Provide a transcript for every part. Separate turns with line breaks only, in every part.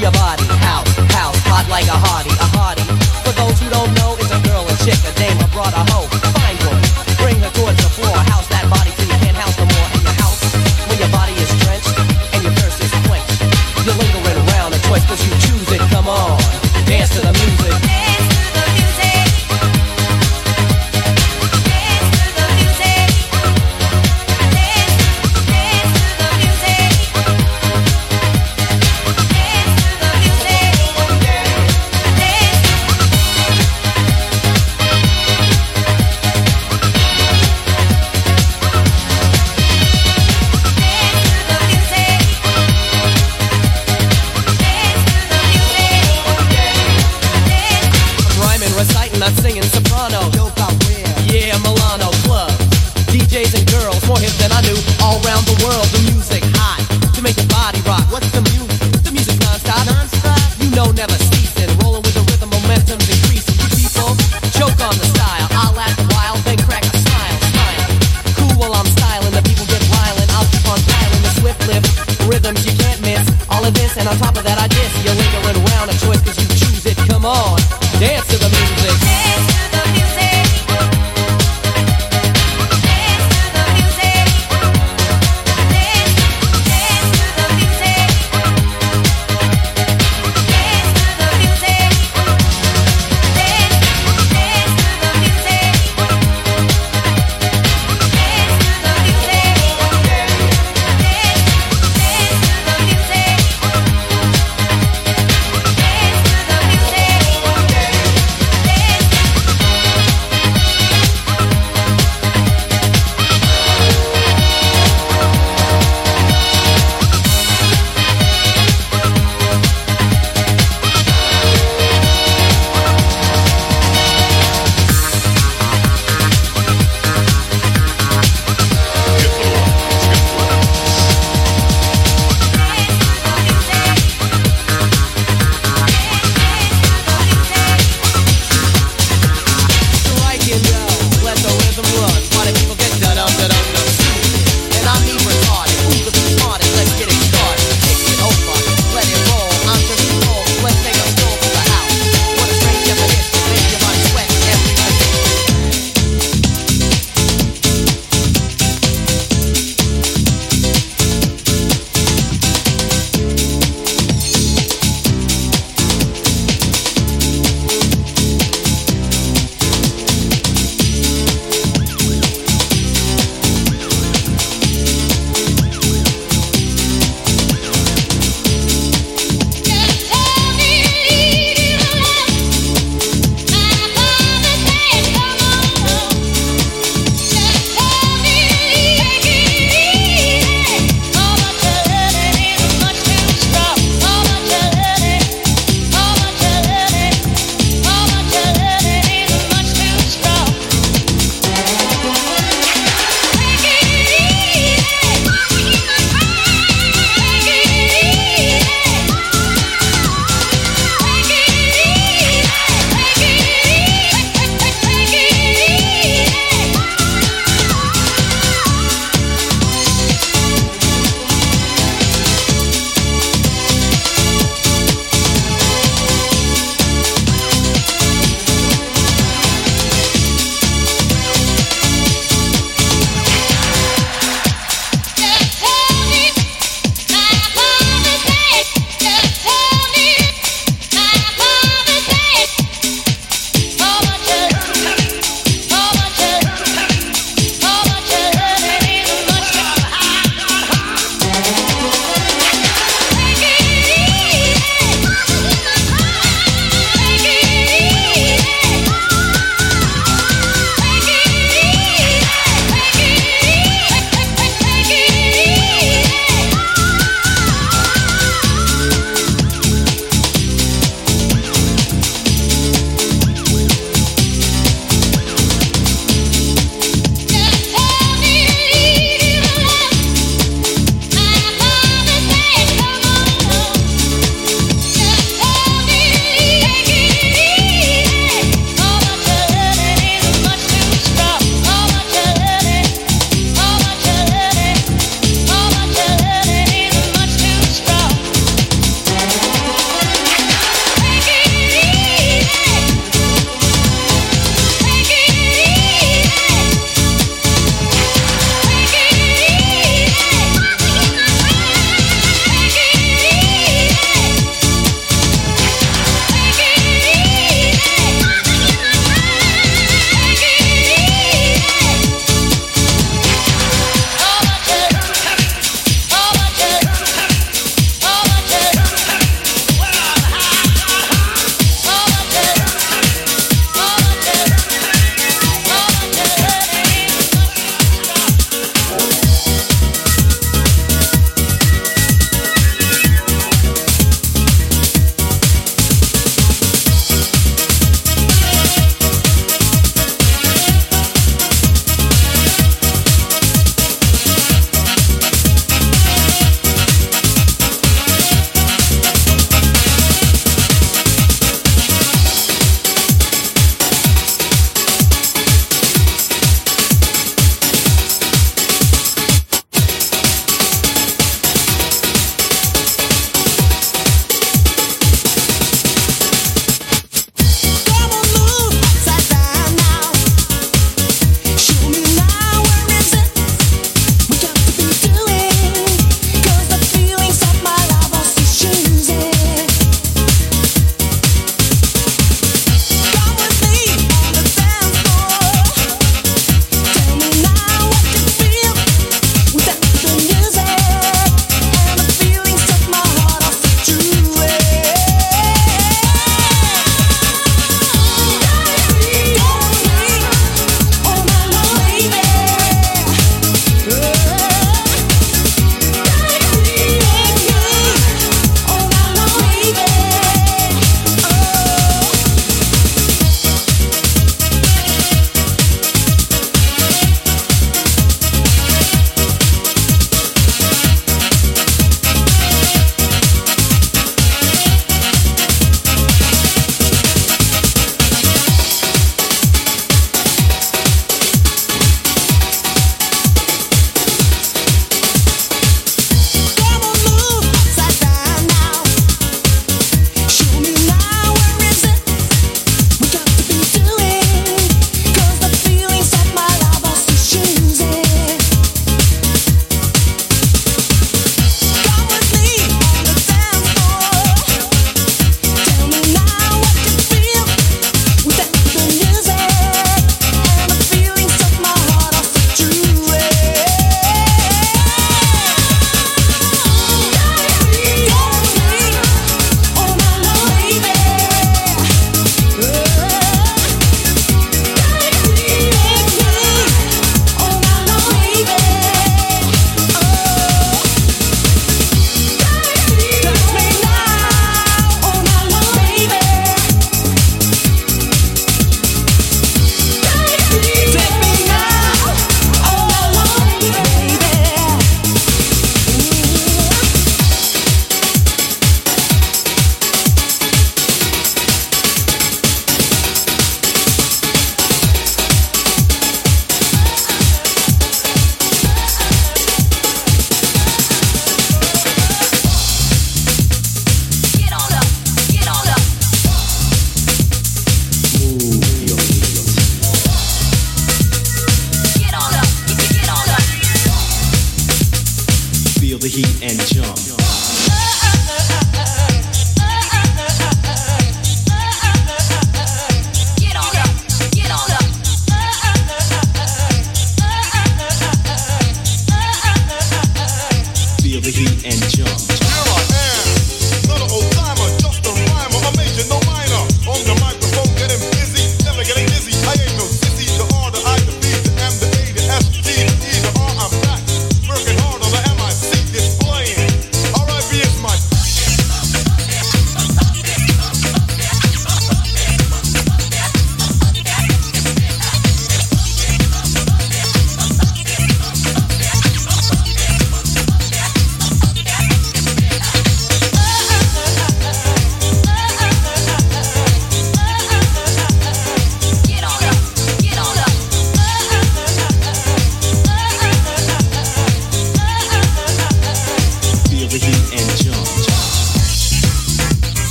Your body?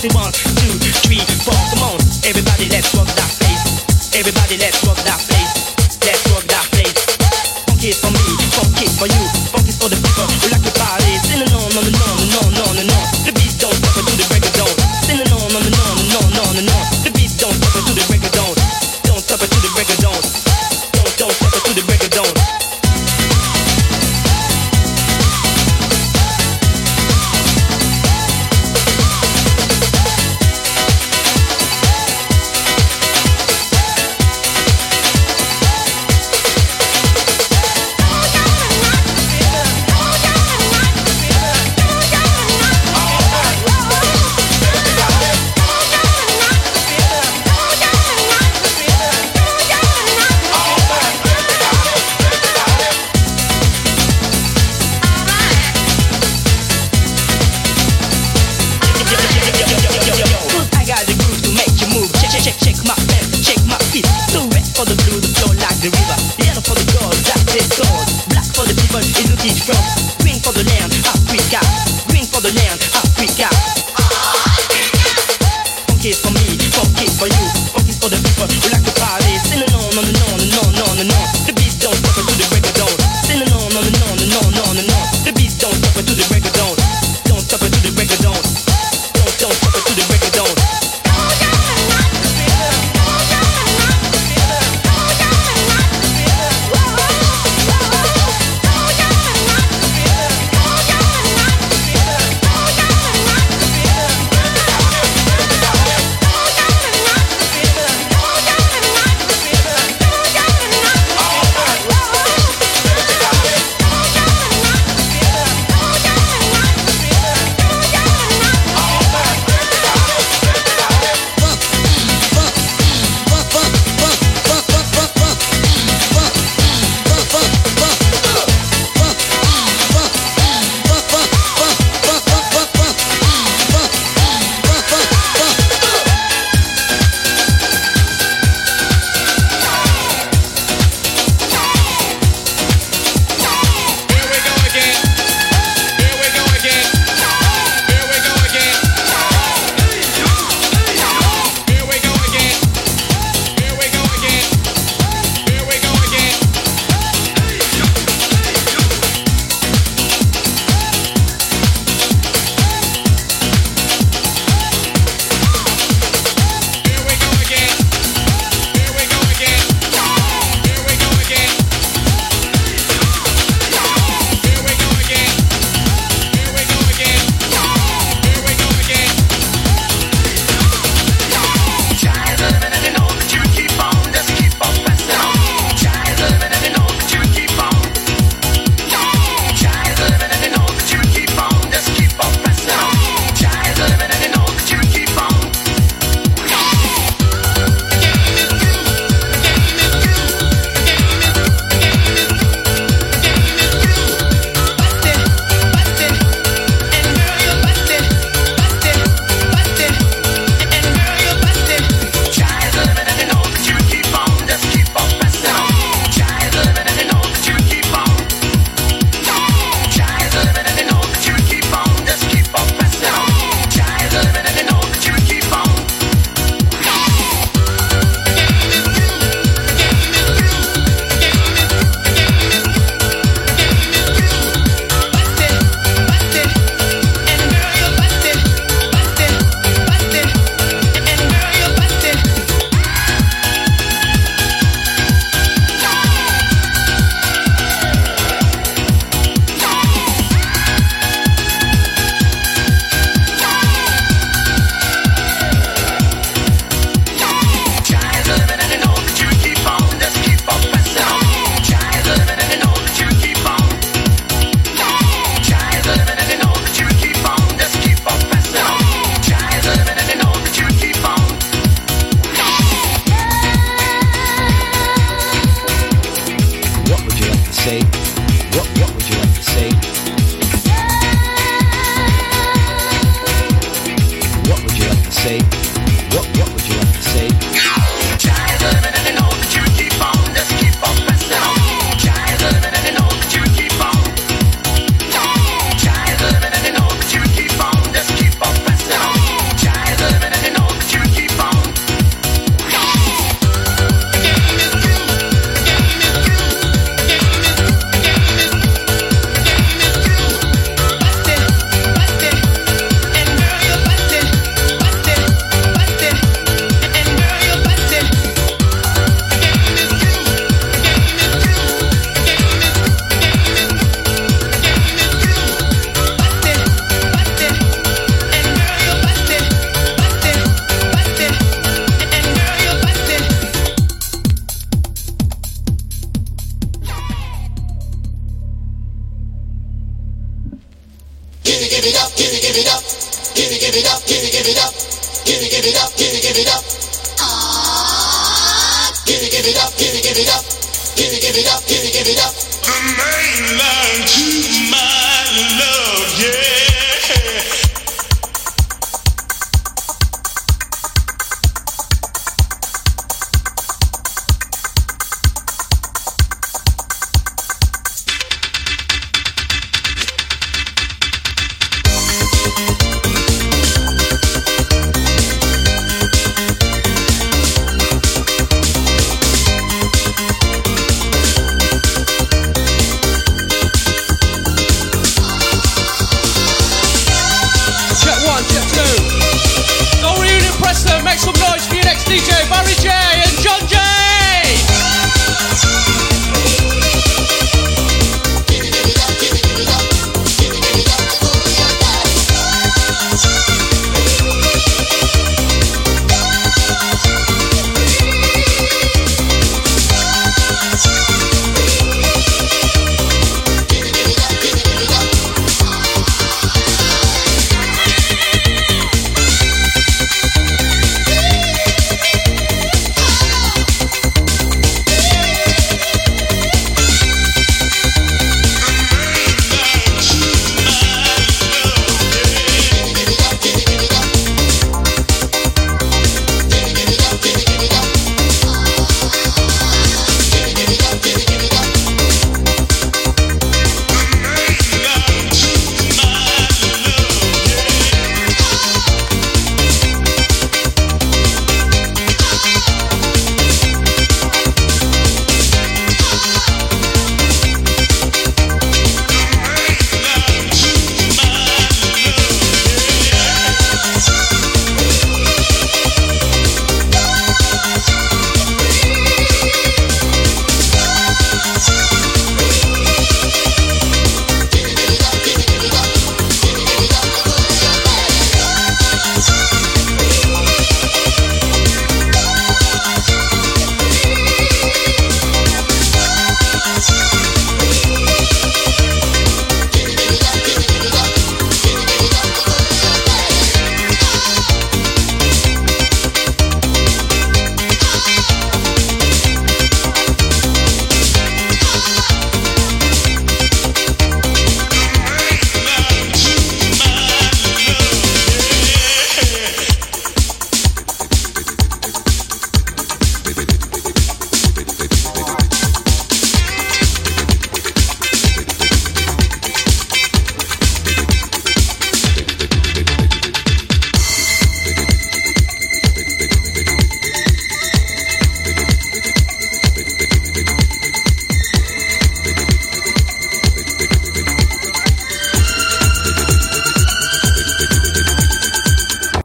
One,
two, three, four.
Come on,
everybody, let's rock that face. Everybody, let's rock.